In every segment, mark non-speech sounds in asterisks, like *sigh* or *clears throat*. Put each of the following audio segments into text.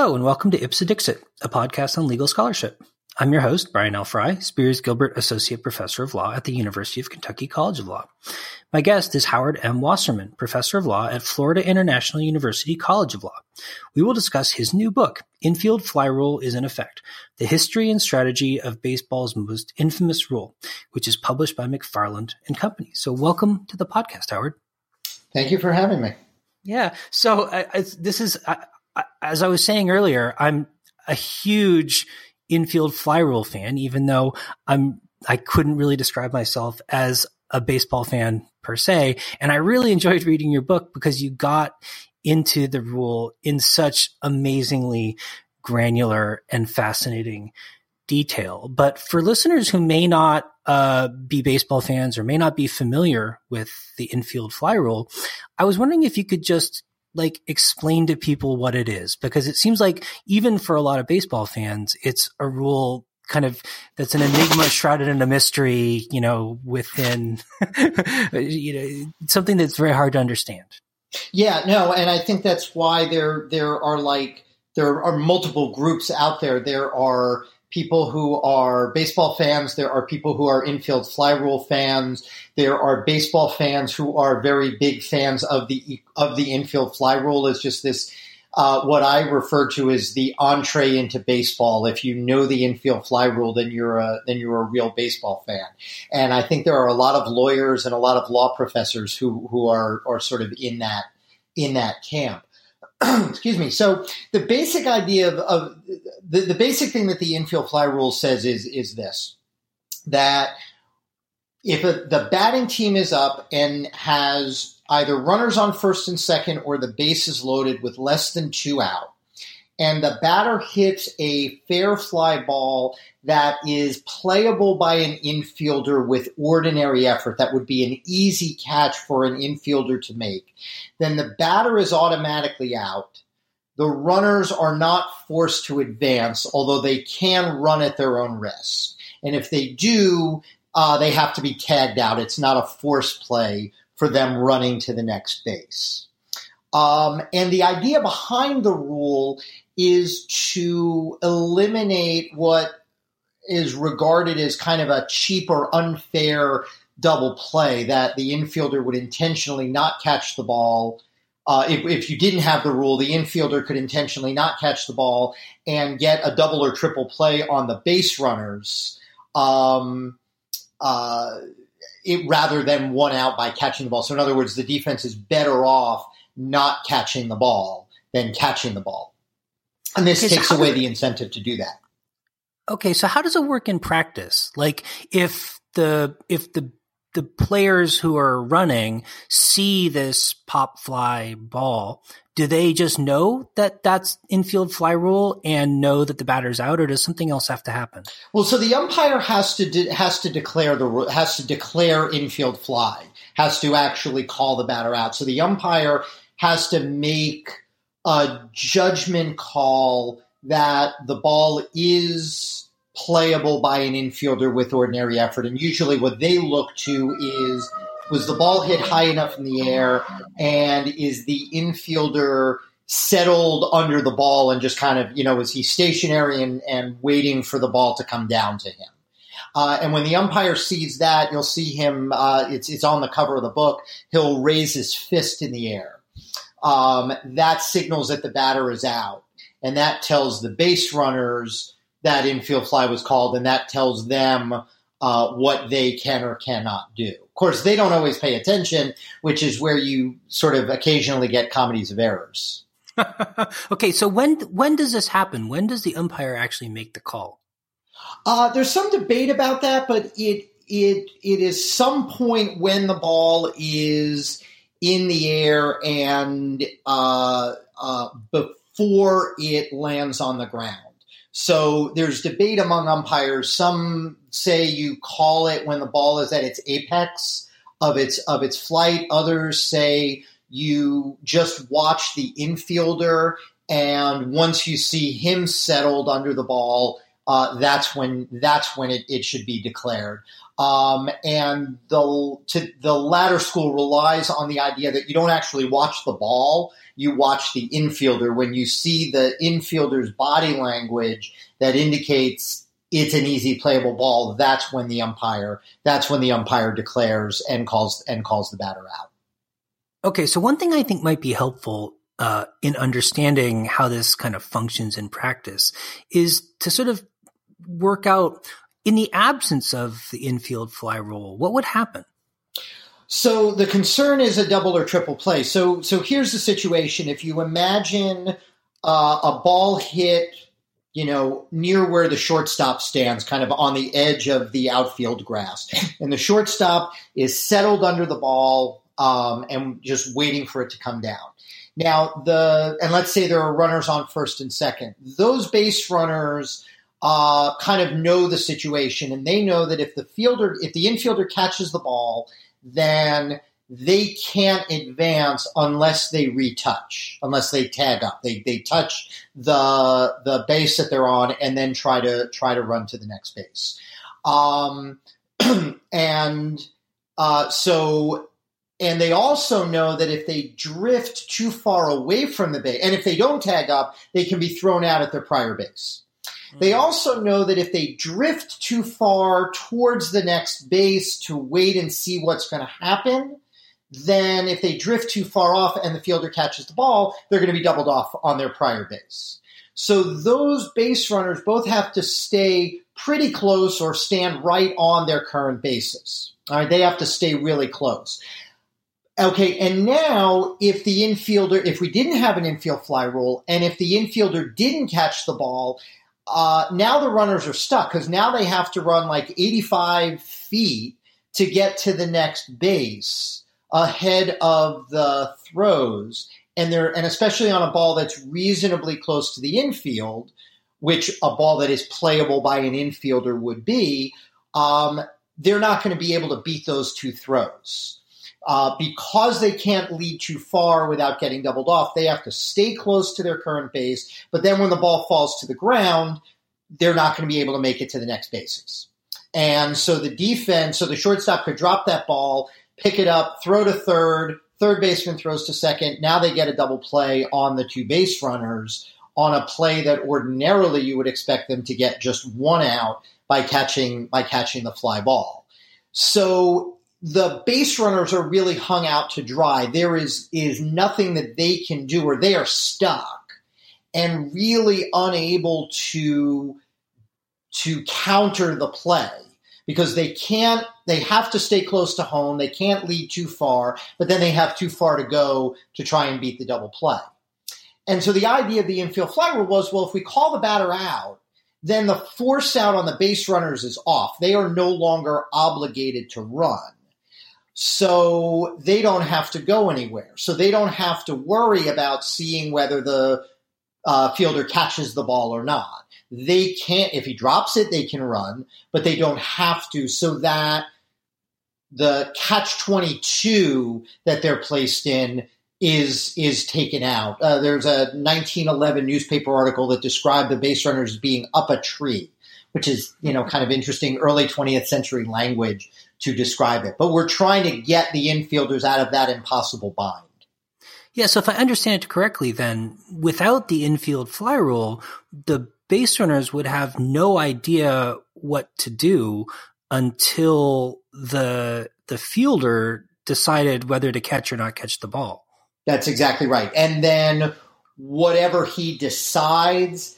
Hello, and welcome to Ipse Dixit, a podcast on legal scholarship. I'm your host, Brian L. Frye, Spears Gilbert Associate Professor of Law at the University of Kentucky College of Law. My guest is Howard M. Wasserman, Professor of Law at Florida International University College of Law. We will discuss his new book, Infield Fly Rule is in Effect, The History and Strategy of Baseball's Most Infamous Rule, which is published by McFarland and Company. So welcome to the podcast, Howard. Thank you for having me. Yeah. So I, I, this is, I, as I was saying earlier, I'm a huge infield fly rule fan, even though I'm I couldn't really describe myself as a baseball fan per se. And I really enjoyed reading your book because you got into the rule in such amazingly granular and fascinating detail. But for listeners who may not uh, be baseball fans or may not be familiar with the infield fly rule, I was wondering if you could just like explain to people what it is because it seems like even for a lot of baseball fans, it's a rule kind of that's an enigma shrouded in a mystery, you know, within *laughs* you know something that's very hard to understand. Yeah, no, and I think that's why there there are like there are multiple groups out there. There are people who are baseball fans. There are people who are infield fly rule fans. There are baseball fans who are very big fans of the of the infield fly rule. Is just this uh, what I refer to as the entree into baseball. If you know the infield fly rule, then you're a then you're a real baseball fan. And I think there are a lot of lawyers and a lot of law professors who who are are sort of in that in that camp. *clears throat* excuse me. So the basic idea of, of the, the basic thing that the infield fly rule says is is this that if a, the batting team is up and has either runners on first and second or the bases loaded with less than two out, and the batter hits a fair fly ball that is playable by an infielder with ordinary effort, that would be an easy catch for an infielder to make, then the batter is automatically out. The runners are not forced to advance, although they can run at their own risk. And if they do, uh, they have to be tagged out. It's not a force play for them running to the next base. Um, and the idea behind the rule is to eliminate what is regarded as kind of a cheap or unfair double play that the infielder would intentionally not catch the ball. Uh, if, if, you didn't have the rule, the infielder could intentionally not catch the ball and get a double or triple play on the base runners, um, uh, it, rather than one out by catching the ball. So, in other words, the defense is better off not catching the ball than catching the ball. And this okay, takes so away the incentive to do that. Okay, so how does it work in practice? Like if the if the the players who are running see this pop fly ball, do they just know that that's infield fly rule and know that the batter's out, or does something else have to happen? Well, so the umpire has to de- has to declare the has to declare infield fly, has to actually call the batter out. So the umpire has to make a judgment call that the ball is playable by an infielder with ordinary effort. And usually what they look to is was the ball hit high enough in the air and is the infielder settled under the ball and just kind of, you know, is he stationary and, and waiting for the ball to come down to him? Uh, and when the umpire sees that, you'll see him, uh, it's, it's on the cover of the book, he'll raise his fist in the air. Um, that signals that the batter is out and that tells the base runners that infield fly was called, and that tells them uh, what they can or cannot do. Of course, they don't always pay attention, which is where you sort of occasionally get comedies of errors. *laughs* okay, so when when does this happen? When does the umpire actually make the call? Uh, there's some debate about that, but it it it is some point when the ball is in the air and uh, uh, before it lands on the ground. So there's debate among umpires. Some say you call it when the ball is at its apex of its of its flight. Others say you just watch the infielder, and once you see him settled under the ball, uh, that's when that's when it, it should be declared. Um, and the to, the latter school relies on the idea that you don't actually watch the ball you watch the infielder. When you see the infielder's body language that indicates it's an easy playable ball, that's when the umpire that's when the umpire declares and calls and calls the batter out. Okay, so one thing I think might be helpful uh, in understanding how this kind of functions in practice is to sort of work out in the absence of the infield fly rule, what would happen? So the concern is a double or triple play. So so here's the situation: if you imagine uh, a ball hit, you know, near where the shortstop stands, kind of on the edge of the outfield grass, and the shortstop is settled under the ball um, and just waiting for it to come down. Now the and let's say there are runners on first and second; those base runners uh, kind of know the situation, and they know that if the fielder, if the infielder catches the ball, then they can't advance unless they retouch, unless they tag up. They they touch the the base that they're on, and then try to try to run to the next base. Um, *clears throat* and uh, so and they also know that if they drift too far away from the base, and if they don't tag up, they can be thrown out at their prior base. They mm-hmm. also know that if they drift too far towards the next base to wait and see what's going to happen, then if they drift too far off and the fielder catches the ball, they're going to be doubled off on their prior base. So those base runners both have to stay pretty close or stand right on their current bases. All right, they have to stay really close. Okay, and now if the infielder, if we didn't have an infield fly rule, and if the infielder didn't catch the ball uh, now the runners are stuck because now they have to run like 85 feet to get to the next base ahead of the throws. And they're, and especially on a ball that's reasonably close to the infield, which a ball that is playable by an infielder would be, um, they're not going to be able to beat those two throws. Uh, because they can't lead too far without getting doubled off, they have to stay close to their current base. But then when the ball falls to the ground, they're not going to be able to make it to the next bases. And so the defense, so the shortstop could drop that ball, pick it up, throw to third, third baseman throws to second. Now they get a double play on the two base runners on a play that ordinarily you would expect them to get just one out by catching by catching the fly ball. So the base runners are really hung out to dry. There is is nothing that they can do, or they are stuck and really unable to to counter the play because they can't they have to stay close to home. They can't lead too far but then they have too far to go to try and beat the double play. And so the idea of the infield fly rule was well if we call the batter out then the force out on the base runners is off. They are no longer obligated to run so they don't have to go anywhere. So they don't have to worry about seeing whether the uh, fielder catches the ball or not. They can't, if he drops it, they can run, but they don't have to, so that the catch 22 that they're placed in is is taken out. Uh, there's a 1911 newspaper article that described the base runners being up a tree, which is you know kind of interesting early 20th century language to describe it. But we're trying to get the infielders out of that impossible bind. Yeah, so if I understand it correctly, then without the infield fly rule, the base runners would have no idea what to do until the the fielder decided whether to catch or not catch the ball. That's exactly right. And then whatever he decides,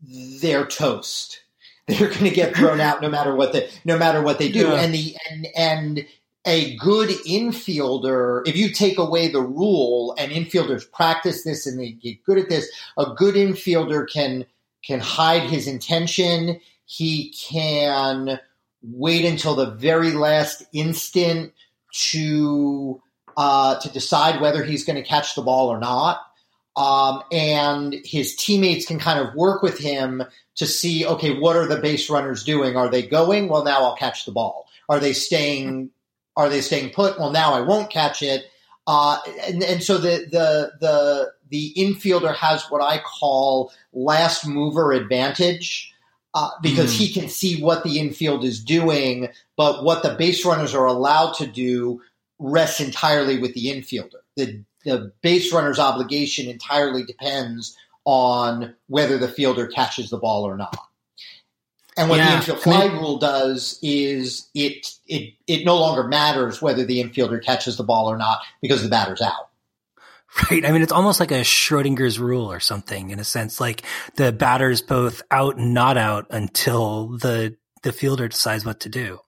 they're toast. *laughs* they're going to get thrown out no matter what they no matter what they do. Yeah. And the and and a good infielder, if you take away the rule and infielders practice this and they get good at this, a good infielder can can hide his intention. He can wait until the very last instant to uh, to decide whether he's going to catch the ball or not. Um, and his teammates can kind of work with him to see, okay, what are the base runners doing? Are they going? Well, now I'll catch the ball. Are they staying? Are they staying put? Well, now I won't catch it. Uh, and, and so the, the, the, the infielder has what I call last mover advantage. Uh, because mm. he can see what the infield is doing, but what the base runners are allowed to do rests entirely with the infielder. The the base runner's obligation entirely depends on whether the fielder catches the ball or not. And what yeah. the infield fly rule does is it it it no longer matters whether the infielder catches the ball or not because the batter's out. Right. I mean, it's almost like a Schrodinger's rule or something in a sense. Like the batter's both out and not out until the the fielder decides what to do.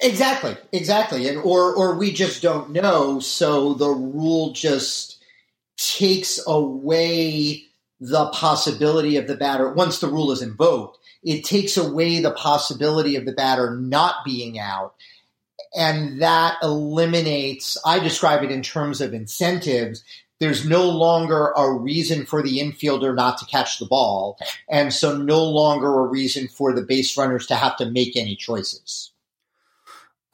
Exactly, exactly, and or or we just don't know, so the rule just takes away the possibility of the batter once the rule is invoked. It takes away the possibility of the batter not being out, and that eliminates. I describe it in terms of incentives. There's no longer a reason for the infielder not to catch the ball, and so no longer a reason for the base runners to have to make any choices.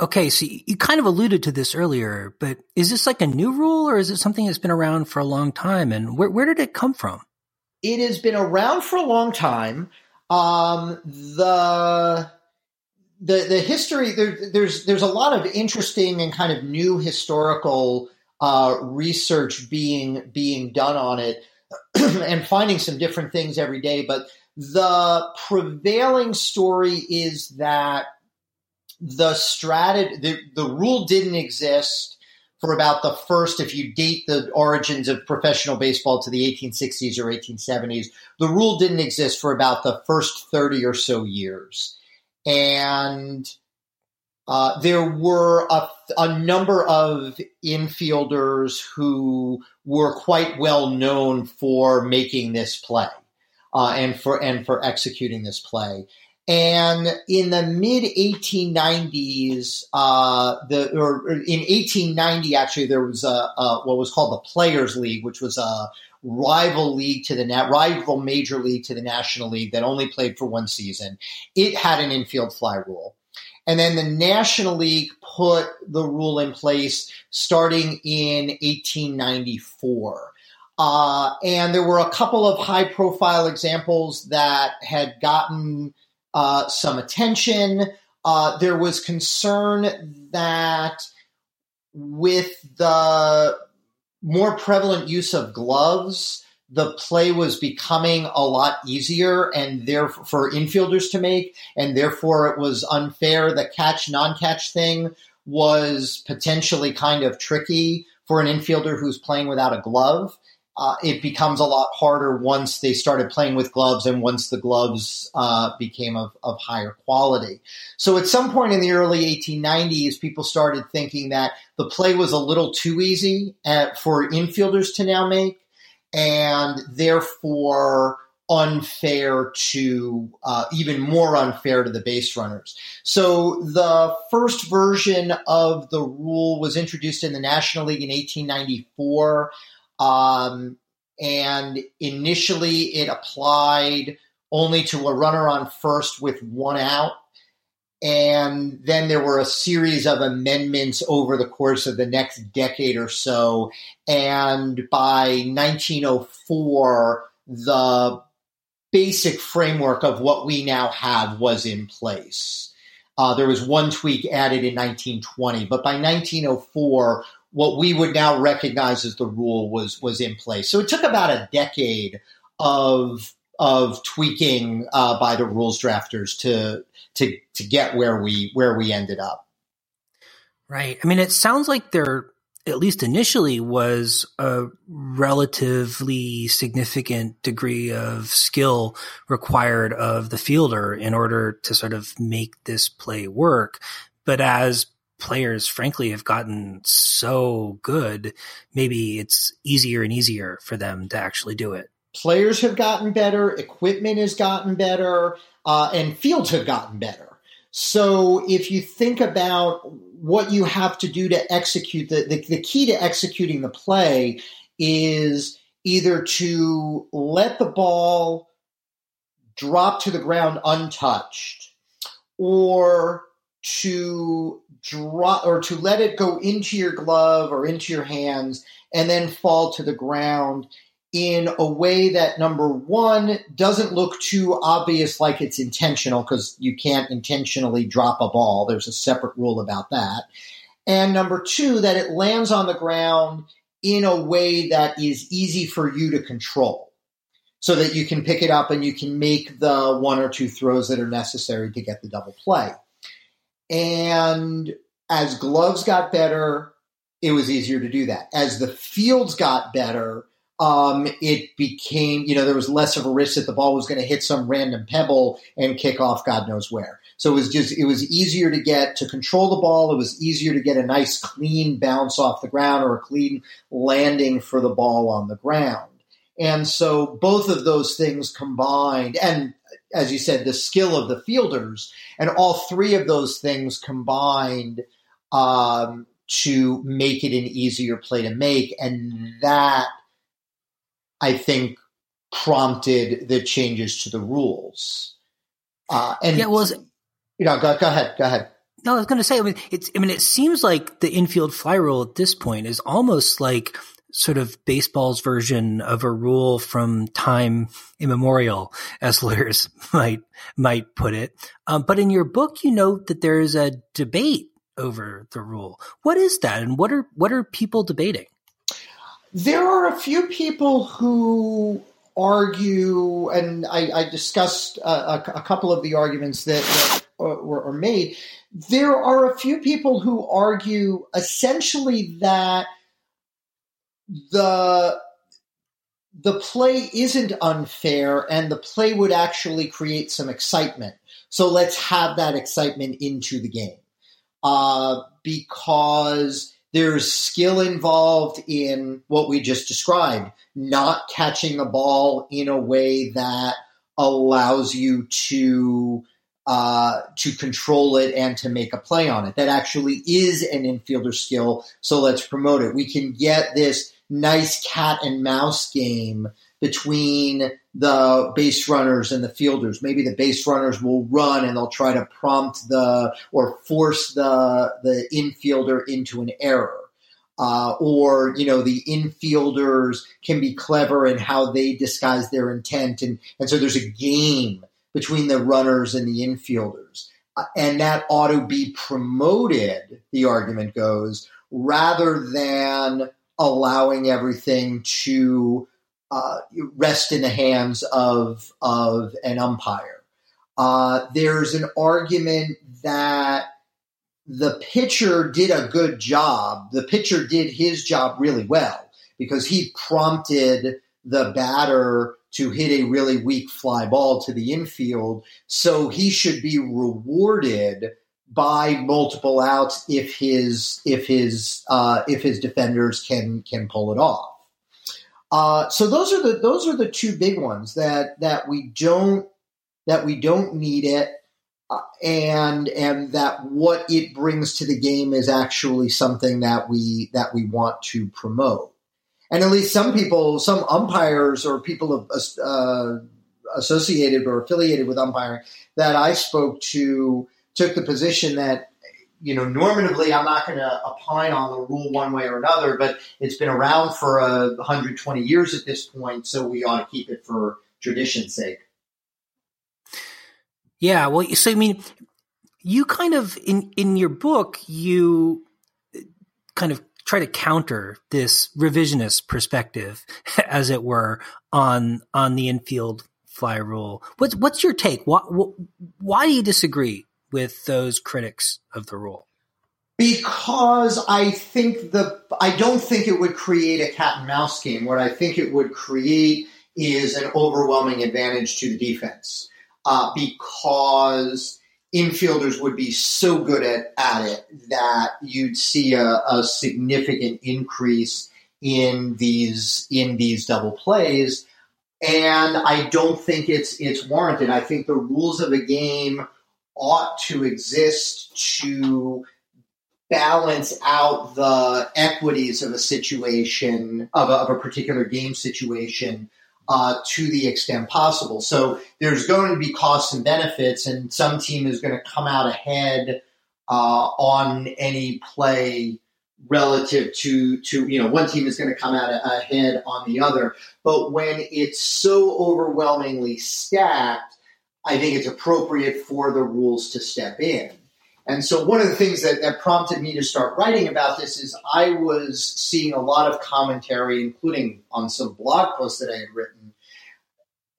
Okay, so you kind of alluded to this earlier, but is this like a new rule or is it something that's been around for a long time? And where, where did it come from? It has been around for a long time. Um, the the the history there, there's there's a lot of interesting and kind of new historical uh, research being being done on it *clears throat* and finding some different things every day. But the prevailing story is that the strategy, the, the rule didn't exist for about the first, if you date the origins of professional baseball to the 1860s or 1870s, the rule didn't exist for about the first 30 or so years. And uh, there were a, a, number of infielders who were quite well known for making this play uh, and for and for executing this play. And in the mid 1890s, uh, the or in 1890, actually, there was a, a, what was called the Players League, which was a rival league to the na- rival major league to the National League that only played for one season. It had an infield fly rule. And then the National League put the rule in place starting in 1894. Uh, and there were a couple of high profile examples that had gotten uh, some attention. Uh, there was concern that with the more prevalent use of gloves, the play was becoming a lot easier and therefore for infielders to make, and therefore it was unfair. The catch non catch thing was potentially kind of tricky for an infielder who's playing without a glove uh, it becomes a lot harder once they started playing with gloves and once the gloves uh, became of, of higher quality. So at some point in the early 1890s, people started thinking that the play was a little too easy at, for infielders to now make, and therefore unfair to uh, even more unfair to the base runners. So the first version of the rule was introduced in the National League in 1894. Um, and initially, it applied only to a runner on first with one out. And then there were a series of amendments over the course of the next decade or so. And by 1904, the basic framework of what we now have was in place. Uh, there was one tweak added in 1920, but by 1904, what we would now recognize as the rule was was in place. So it took about a decade of of tweaking uh, by the rules drafters to to to get where we where we ended up. Right. I mean, it sounds like there, at least initially, was a relatively significant degree of skill required of the fielder in order to sort of make this play work. But as players, frankly, have gotten so good, maybe it's easier and easier for them to actually do it. Players have gotten better, equipment has gotten better, uh, and fields have gotten better. So if you think about what you have to do to execute, the, the, the key to executing the play is either to let the ball drop to the ground untouched or to drop or to let it go into your glove or into your hands and then fall to the ground in a way that number one doesn't look too obvious like it's intentional because you can't intentionally drop a ball. There's a separate rule about that. And number two, that it lands on the ground in a way that is easy for you to control so that you can pick it up and you can make the one or two throws that are necessary to get the double play. And as gloves got better, it was easier to do that. As the fields got better, um, it became, you know, there was less of a risk that the ball was going to hit some random pebble and kick off God knows where. So it was just, it was easier to get to control the ball. It was easier to get a nice clean bounce off the ground or a clean landing for the ball on the ground. And so both of those things combined, and as you said, the skill of the fielders, and all three of those things combined um, to make it an easier play to make. And that, I think, prompted the changes to the rules. Uh, and yeah, well, you know, go, go ahead, go ahead. No, I was going to say. I mean, it's. I mean, it seems like the infield fly rule at this point is almost like sort of baseball's version of a rule from time immemorial, as lawyers *laughs* might might put it. Um, but in your book, you note that there is a debate over the rule. What is that, and what are what are people debating? There are a few people who argue, and I, I discussed a, a, couple of the arguments that, that were, are made. There are a few people who argue essentially that the the play isn't unfair and the play would actually create some excitement. So let's have that excitement into the game. Uh, because there's skill involved in what we just described, not catching the ball in a way that allows you to uh, to control it and to make a play on it. That actually is an infielder skill. So let's promote it. We can get this nice cat and mouse game between the base runners and the fielders. Maybe the base runners will run and they'll try to prompt the or force the the infielder into an error. Uh, or you know the infielders can be clever in how they disguise their intent, and and so there's a game between the runners and the infielders, uh, and that ought to be promoted. The argument goes rather than allowing everything to uh, rest in the hands of of an umpire. Uh, there's an argument that the pitcher did a good job. The pitcher did his job really well because he prompted the batter to hit a really weak fly ball to the infield. So he should be rewarded by multiple outs if his if his uh, if his defenders can can pull it off. Uh, so those are the those are the two big ones that that we don't that we don't need it, uh, and and that what it brings to the game is actually something that we that we want to promote. And at least some people, some umpires or people uh, associated or affiliated with umpiring that I spoke to took the position that you know, normatively, I'm not going to opine on the rule one way or another, but it's been around for uh, 120 years at this point, so we ought to keep it for tradition's sake. Yeah, well, so I mean, you kind of in in your book, you kind of try to counter this revisionist perspective, *laughs* as it were, on on the infield fly rule. What's what's your take? Why, why do you disagree with those critics of the rule? Because I think the I don't think it would create a cat and mouse game. What I think it would create is an overwhelming advantage to the defense. Uh, because infielders would be so good at, at it that you'd see a, a significant increase in these in these double plays. And I don't think it's it's warranted. I think the rules of the game ought to exist to balance out the equities of a situation of a, of a particular game situation uh, to the extent possible. So there's going to be costs and benefits, and some team is going to come out ahead uh, on any play relative to to you know one team is going to come out ahead on the other. But when it's so overwhelmingly stacked I think it's appropriate for the rules to step in. And so one of the things that, that prompted me to start writing about this is I was seeing a lot of commentary, including on some blog posts that I had written.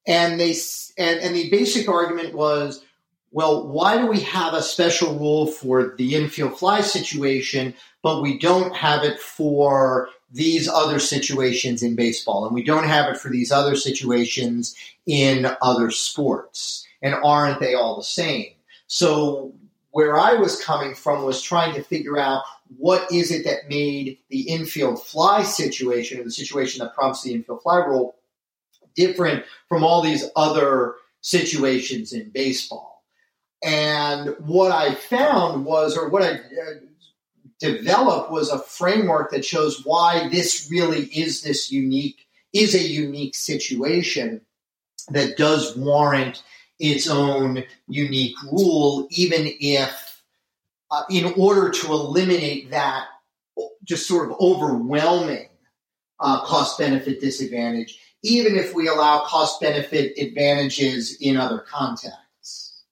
And they and, and the basic argument was, well, why do we have a special rule for the infield fly situation, but we don't have it for these other situations in baseball, and we don't have it for these other situations in other sports? And aren't they all the same? So where I was coming from was trying to figure out what is it that made the infield fly situation or the situation that prompts the infield fly rule different from all these other situations in baseball. And what I found was, or what I uh, developed was a framework that shows why this really is this unique, is a unique situation that does warrant its own unique rule, even if, uh, in order to eliminate that just sort of overwhelming uh, cost benefit disadvantage, even if we allow cost benefit advantages in other contexts.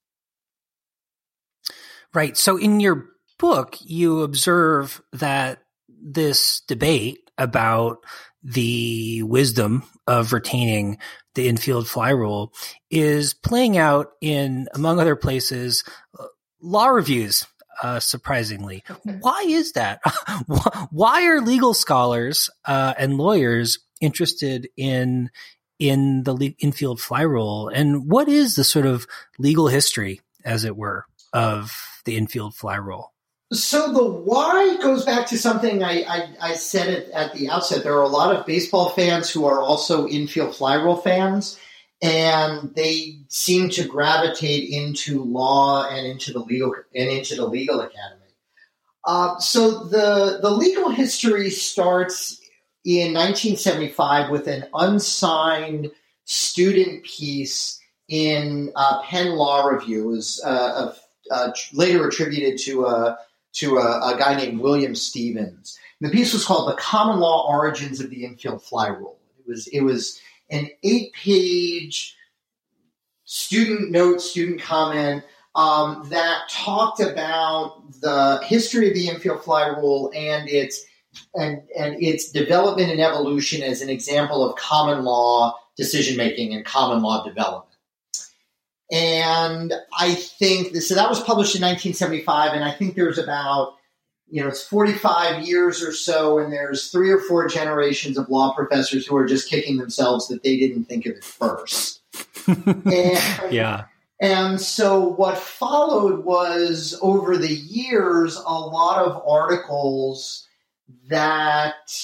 Right. So in your book, you observe that this debate about the wisdom of retaining the infield fly rule is playing out in, among other places, uh, law reviews. Uh, surprisingly, why is that? *laughs* why are legal scholars uh, and lawyers interested in in the infield fly rule, and what is the sort of legal history, as it were, of the infield fly rule? So the why goes back to something I, I, I said at the outset. There are a lot of baseball fans who are also infield fly rule fans, and they seem to gravitate into law and into the legal and into the legal academy. Uh, so the the legal history starts in 1975 with an unsigned student piece in uh, Penn Law Review. It was uh, later attributed to a to a, a guy named William Stevens. And the piece was called "The Common Law Origins of the Infield Fly Rule." It was it was an eight-page student note, student comment um, that talked about the history of the infield fly rule and its and and its development and evolution as an example of common law decision making and common law development. And I think so that was published in 1975, and I think there's about you know it's 45 years or so, and there's three or four generations of law professors who are just kicking themselves that they didn't think of it first. *laughs* and, yeah. And so what followed was over the years a lot of articles that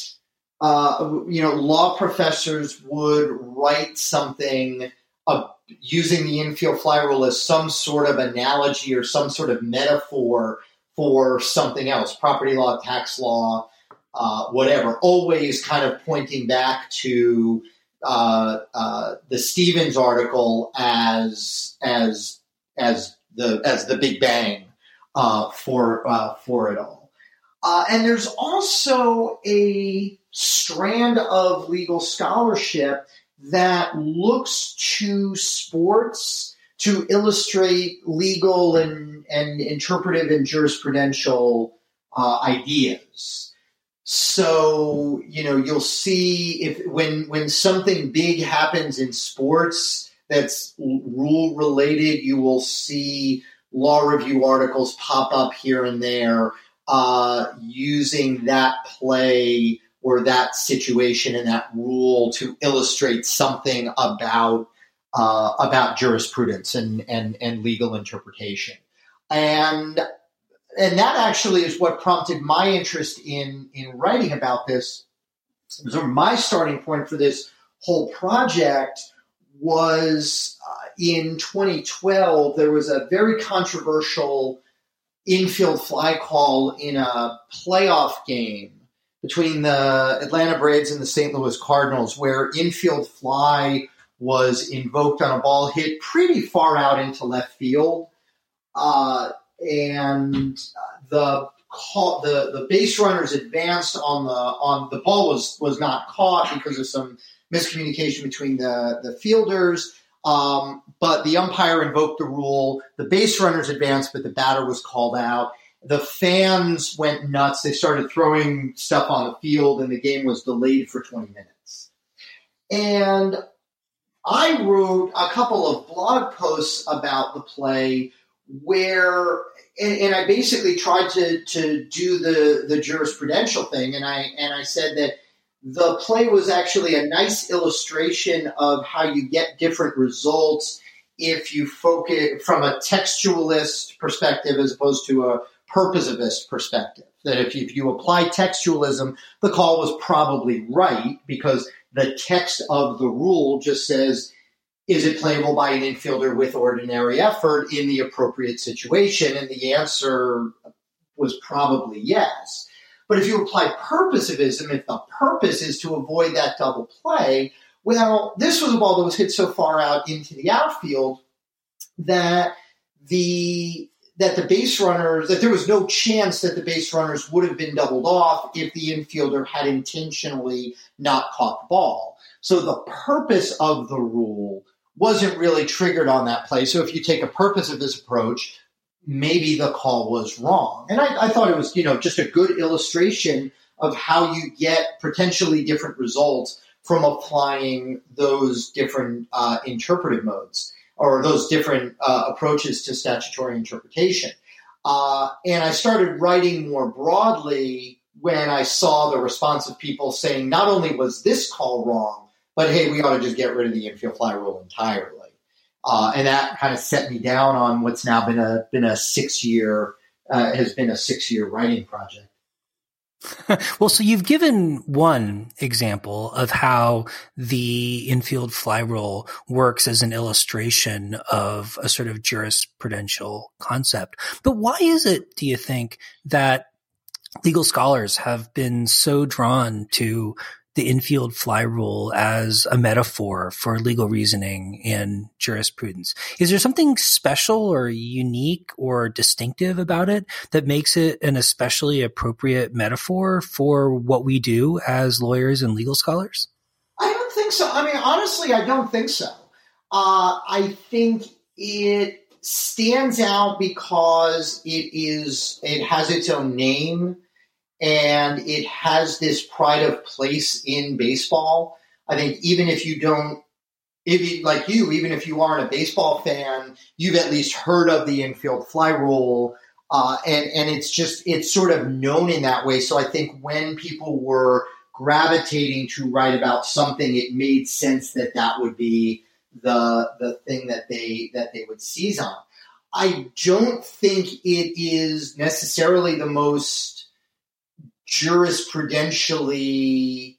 uh, you know law professors would write something. Uh, using the infield fly rule as some sort of analogy or some sort of metaphor for something else property law, tax law, uh, whatever, always kind of pointing back to uh, uh, the Stevens article as as as the as the Big Bang uh, for uh, for it all. Uh, and there's also a strand of legal scholarship that looks to sports to illustrate legal and, and interpretive and jurisprudential uh, ideas. So you know you'll see if when when something big happens in sports that's rule related, you will see law review articles pop up here and there uh, using that play or that situation and that rule to illustrate something about uh, about jurisprudence and, and and legal interpretation, and and that actually is what prompted my interest in in writing about this. So my starting point for this whole project was uh, in 2012. There was a very controversial infield fly call in a playoff game between the Atlanta Braves and the St. Louis Cardinals, where infield fly was invoked on a ball hit pretty far out into left field, uh, and the call, the the base runners advanced on the on the ball was was not caught because of some miscommunication between the the fielders. Um, but the umpire invoked the rule. The base runners advanced, but the batter was called out. The fans went nuts. They started throwing stuff on the field, and the game was delayed for 20 minutes. And I wrote a couple of blog posts about the play where and, and, I basically tried to to do the the jurisprudential thing and I and I said that the play was actually a nice illustration of how you get different results if you focus from a textualist perspective as opposed to a purposivist perspective. That if you, if you apply textualism, the call was probably right because the text of the rule just says, is it playable by an infielder with ordinary effort in the appropriate situation? And the answer was probably yes. But if you apply purposivism, if the purpose is to avoid that double play, well, this was a ball that was hit so far out into the outfield that the that the base runners that there was no chance that the base runners would have been doubled off if the infielder had intentionally not caught the ball. So the purpose of the rule wasn't really triggered on that play. So if you take a purposivist approach, maybe the call was wrong. And I, I thought it was, you know, just a good illustration of how you get potentially different results from applying those different uh, interpretive modes or those different uh, approaches to statutory interpretation. Uh, and I started writing more broadly when I saw the response of people saying not only was this call wrong, but hey, we ought to just get rid of the infield fly rule entirely. Uh, and that kind of set me down on what's now been a been a six year uh, has been a six year writing project. *laughs* well, so you've given one example of how the infield fly rule works as an illustration of a sort of jurisprudential concept. But why is it, do you think, that legal scholars have been so drawn to the infield fly rule as a metaphor for legal reasoning in jurisprudence. Is there something special or unique or distinctive about it that makes it an especially appropriate metaphor for what we do as lawyers and legal scholars? I don't think so. I mean, honestly, I don't think so. Uh, I think it stands out because it is it has its own name and it has this pride of place in baseball. I think even if you don't, if you, like you, even if you aren't a baseball fan, you've at least heard of the infield fly rule. Uh, and, and it's just, it's sort of known in that way. So I think when people were gravitating to write about something, it made sense that that would be the, the thing that they, that they would seize on. I don't think it is necessarily the most jurisprudentially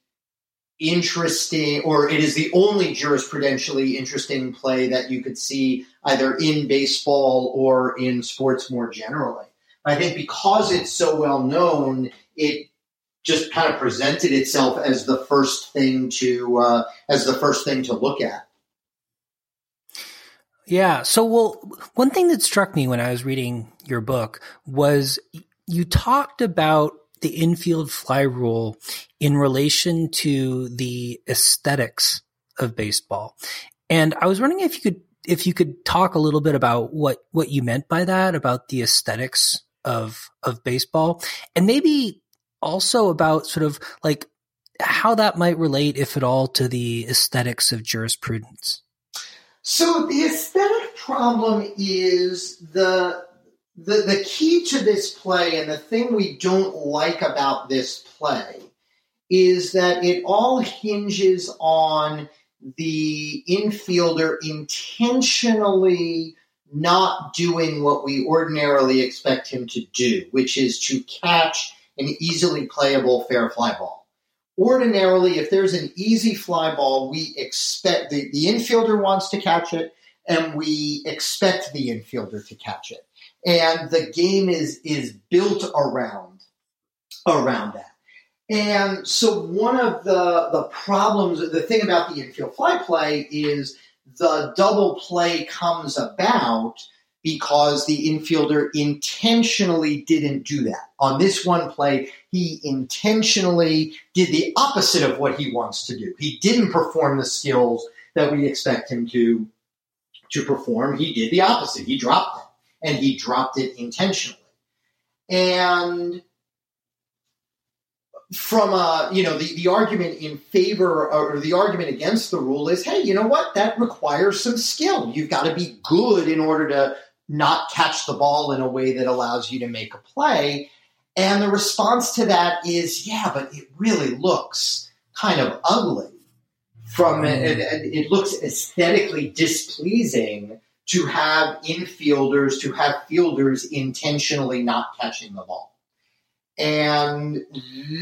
interesting, or it is the only jurisprudentially interesting play that you could see either in baseball or in sports more generally. I think because it's so well known, it just kind of presented itself as the first thing to uh, as the first thing to look at. Yeah. So, well, one thing that struck me when I was reading your book was you talked about the infield fly rule in relation to the aesthetics of baseball. And I was wondering if you could if you could talk a little bit about what what you meant by that about the aesthetics of of baseball and maybe also about sort of like how that might relate if at all to the aesthetics of jurisprudence. So the aesthetic problem is the the, the key to this play and the thing we don't like about this play is that it all hinges on the infielder intentionally not doing what we ordinarily expect him to do, which is to catch an easily playable fair fly ball. Ordinarily, if there's an easy fly ball, we expect the, the infielder wants to catch it, and we expect the infielder to catch it and the game is is built around around that. And so one of the the problems, the thing about the infield fly play is the double play comes about because the infielder intentionally didn't do that. On this one play, he intentionally did the opposite of what he wants to do. He didn't perform the skills that we expect him to to perform, he did the opposite. He dropped it, and he dropped it intentionally. And from a you know the, the argument in favor or the argument against the rule is hey you know what? That requires some skill. You've got to be good in order to not catch the ball in a way that allows you to make a play. And the response to that is yeah but it really looks kind of ugly. From it, it looks aesthetically displeasing to have infielders to have fielders intentionally not catching the ball and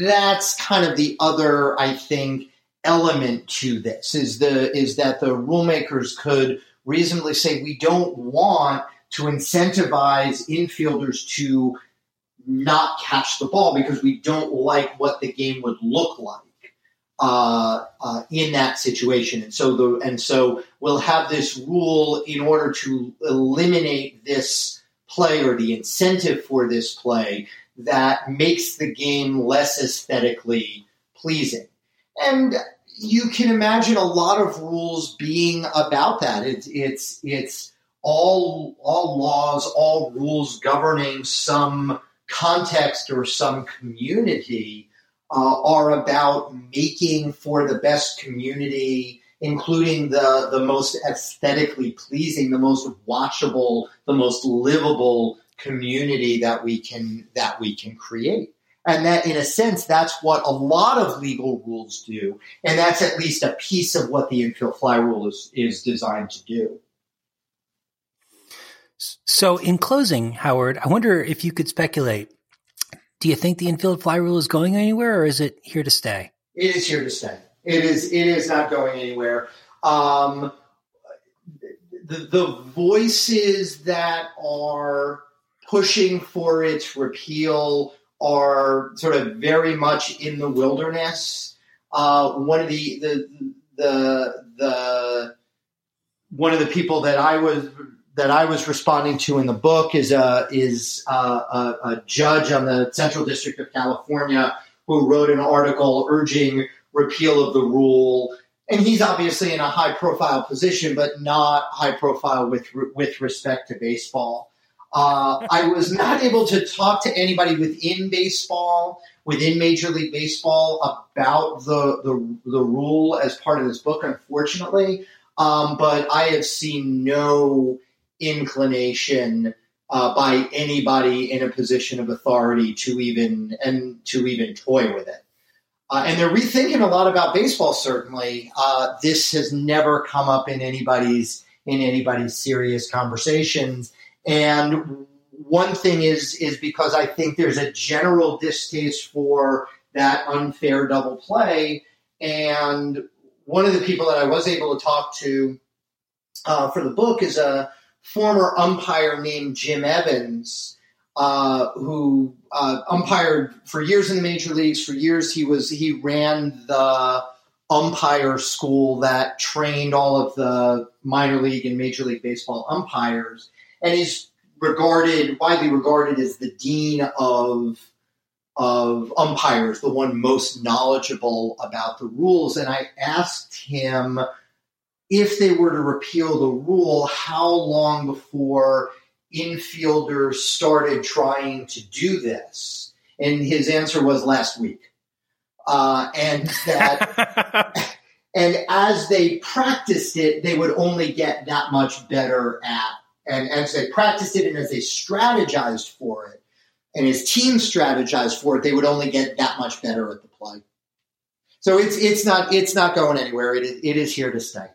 that's kind of the other, I think, element to this is the is that the rulemakers could reasonably say we don't want to incentivize infielders to not catch the ball because we don't like what the game would look like uh, uh, in that situation. And so the and so we'll have this rule in order to eliminate this play or the incentive for this play that makes the game less aesthetically pleasing. And you can imagine a lot of rules being about that. It's it's it's all all laws, all rules governing some context or some community uh, are about making for the best community, including the the most aesthetically pleasing, the most watchable, the most livable community that we can that we can create. And that in a sense that's what a lot of legal rules do. And that's at least a piece of what the infield fly rule is is designed to do. So in closing howard i wonder if you could speculate. Do you think the infield fly rule is going anywhere or is it here to stay? It is here to stay it is it is not going anywhere um, the, the voices that are pushing for its repeal are sort of very much in the wilderness. Uh, one of the, the the the one of the people that I was that I was responding to in the book is a is a, a, a judge on the Central District of California who wrote an article urging repeal of the rule. And he's obviously in a high profile position, but not high profile with with respect to baseball. Uh, I was not able to talk to anybody within baseball, within Major League Baseball, about the the, the rule as part of this book, unfortunately. Um, but I have seen no inclination uh, by anybody in a position of authority to even and to even toy with it. Uh, and they're rethinking a lot about baseball. Certainly, uh, this has never come up in anybody's in anybody's serious conversations. And one thing is is because I think there's a general distaste for that unfair double play. And one of the people that I was able to talk to uh, for the book is a former umpire named Jim Evans, uh, who uh, umpired for years in the major leagues. For years, he was he ran the umpire school that trained all of the minor league and major league baseball umpires and he's regarded widely regarded as the dean of of umpires, the one most knowledgeable about the rules. And I asked him if they were to repeal the rule, how long before infielders started trying to do this? And his answer was last week. Uh, and that, *laughs* and as they practiced it, they would only get that much better at and as they practiced it and as they strategized for it, and his team strategized for it, they would only get that much better at the play. So it's it's not it's not going anywhere. It is, it is here to stay.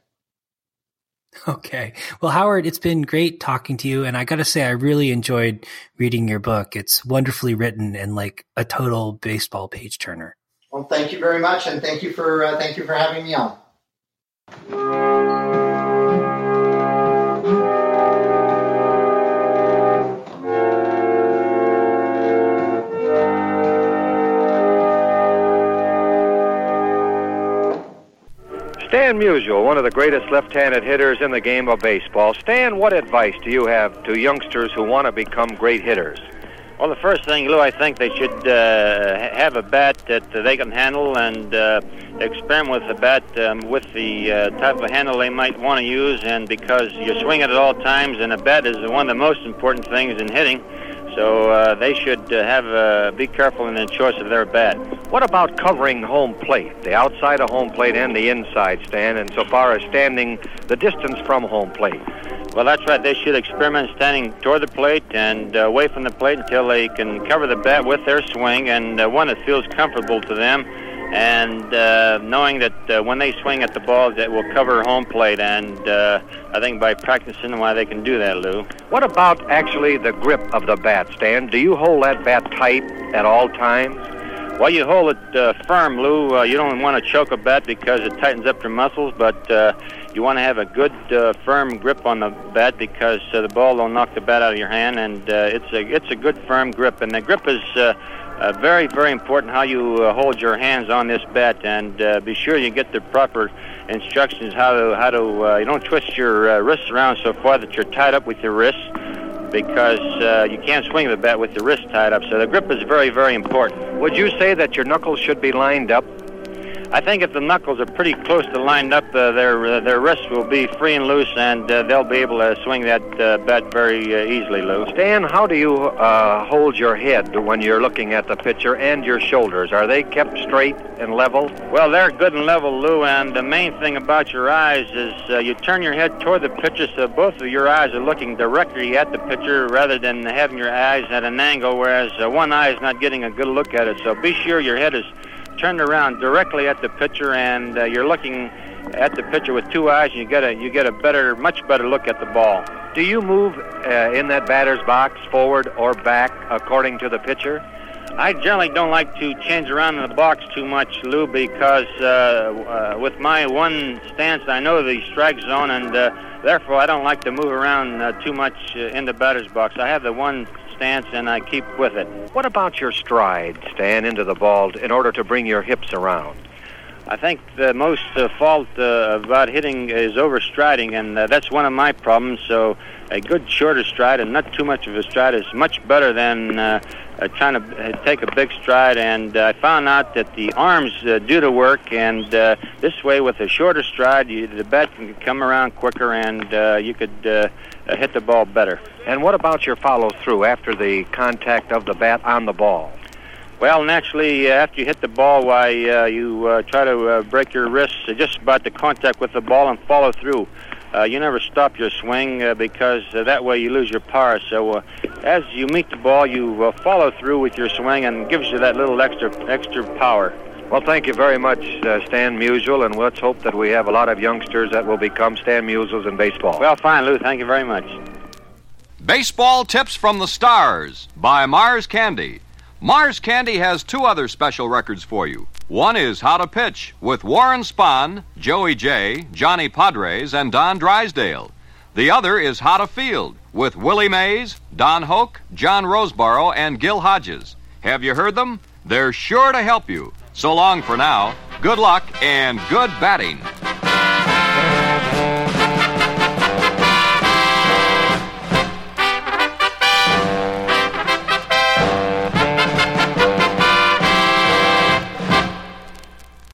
*laughs* Okay. Well, Howard, it's been great talking to you. And I got to say, I really enjoyed reading your book. It's wonderfully written and like a total baseball page turner. Well, thank you very much. And thank you for, uh, thank you for having me on. Stan Musial, one of the greatest left-handed hitters in the game of baseball. Stan, what advice do you have to youngsters who want to become great hitters? Well, the first thing, Lou, I think they should uh, have a bat that they can handle and uh, experiment with the bat um, with the uh, type of handle they might want to use. And because you swing it at all times, and a bat is one of the most important things in hitting, so uh, they should uh, have uh, be careful in the choice of their bat. What about covering home plate, the outside of home plate and the inside stand, and so far as standing the distance from home plate? Well, that's right. They should experiment standing toward the plate and uh, away from the plate until they can cover the bat with their swing and uh, one that feels comfortable to them and uh, knowing that uh, when they swing at the ball, that will cover home plate. And uh, I think by practicing, why they can do that, Lou. What about actually the grip of the bat, Stan? Do you hold that bat tight at all times? Well, you hold it uh, firm, Lou. Uh, you don't want to choke a bat because it tightens up your muscles, but uh, you want to have a good, uh, firm grip on the bat because uh, the ball will knock the bat out of your hand, and uh, it's a it's a good firm grip. And the grip is uh, uh, very, very important how you uh, hold your hands on this bat, and uh, be sure you get the proper instructions how to how to. Uh, you don't twist your uh, wrists around so far that you're tied up with your wrists, because uh, you can't swing the bat with your wrists tied up. So the grip is very, very important. Would you say that your knuckles should be lined up I think if the knuckles are pretty close to lined up, uh, their uh, their wrists will be free and loose, and uh, they'll be able to swing that uh, bat very uh, easily, Lou. Stan, how do you uh, hold your head when you're looking at the pitcher and your shoulders? Are they kept straight and level? Well, they're good and level, Lou, and the main thing about your eyes is uh, you turn your head toward the pitcher so both of your eyes are looking directly at the pitcher rather than having your eyes at an angle, whereas uh, one eye is not getting a good look at it. So be sure your head is turned around directly at the pitcher, and uh, you're looking at the pitcher with two eyes, and you get a you get a better, much better look at the ball. Do you move uh, in that batter's box forward or back according to the pitcher? I generally don't like to change around in the box too much, Lou, because uh, uh, with my one stance, I know the strike zone, and uh, therefore I don't like to move around uh, too much uh, in the batter's box. I have the one stance and I keep with it. What about your stride, Stan, into the ball in order to bring your hips around? I think the most uh, fault uh, about hitting is overstriding, and uh, that's one of my problems. So a good shorter stride and not too much of a stride is much better than uh, uh, trying to uh, take a big stride. And uh, I found out that the arms uh, do the work, and uh, this way, with a shorter stride, you, the bat can come around quicker, and uh, you could uh, uh, hit the ball better. And what about your follow through after the contact of the bat on the ball? Well, naturally, uh, after you hit the ball, why uh, you uh, try to uh, break your wrists uh, just about the contact with the ball and follow through. Uh, you never stop your swing uh, because uh, that way you lose your power. So uh, as you meet the ball, you uh, follow through with your swing and gives you that little extra extra power. Well, thank you very much, uh, Stan Musial, and let's hope that we have a lot of youngsters that will become Stan Musials in baseball. Well, fine, Lou. Thank you very much. Baseball Tips from the Stars by Mars Candy. Mars Candy has two other special records for you. One is How to Pitch with Warren Spahn, Joey Jay, Johnny Podres, and Don Drysdale. The other is How to Field with Willie Mays, Don Hoak, John Roseborough, and Gil Hodges. Have you heard them? They're sure to help you. So long for now. Good luck and good batting.